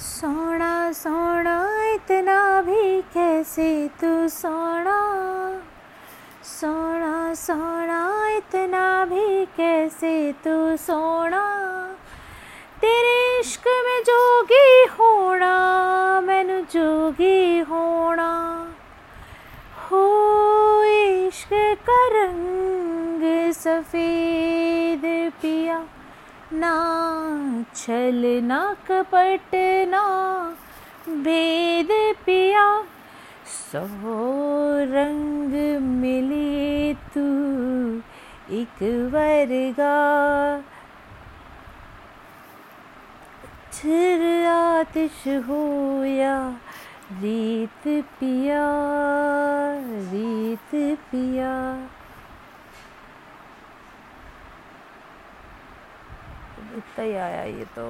सोना सोना, इतना भी कैसे तू सोना? सोना सोना, इतना भी कैसे तू सोना? तेरे इश्क में जोगी होना, मैनू जोगी होना। हो, इश्क का रंग सफ़ेद ना छल ना कपट ना भेद पिया, सो रंग मिले तू एक वर्गा। छिर आतिश होया रीत पिया रीत पिया। इतना ही आया ये तो।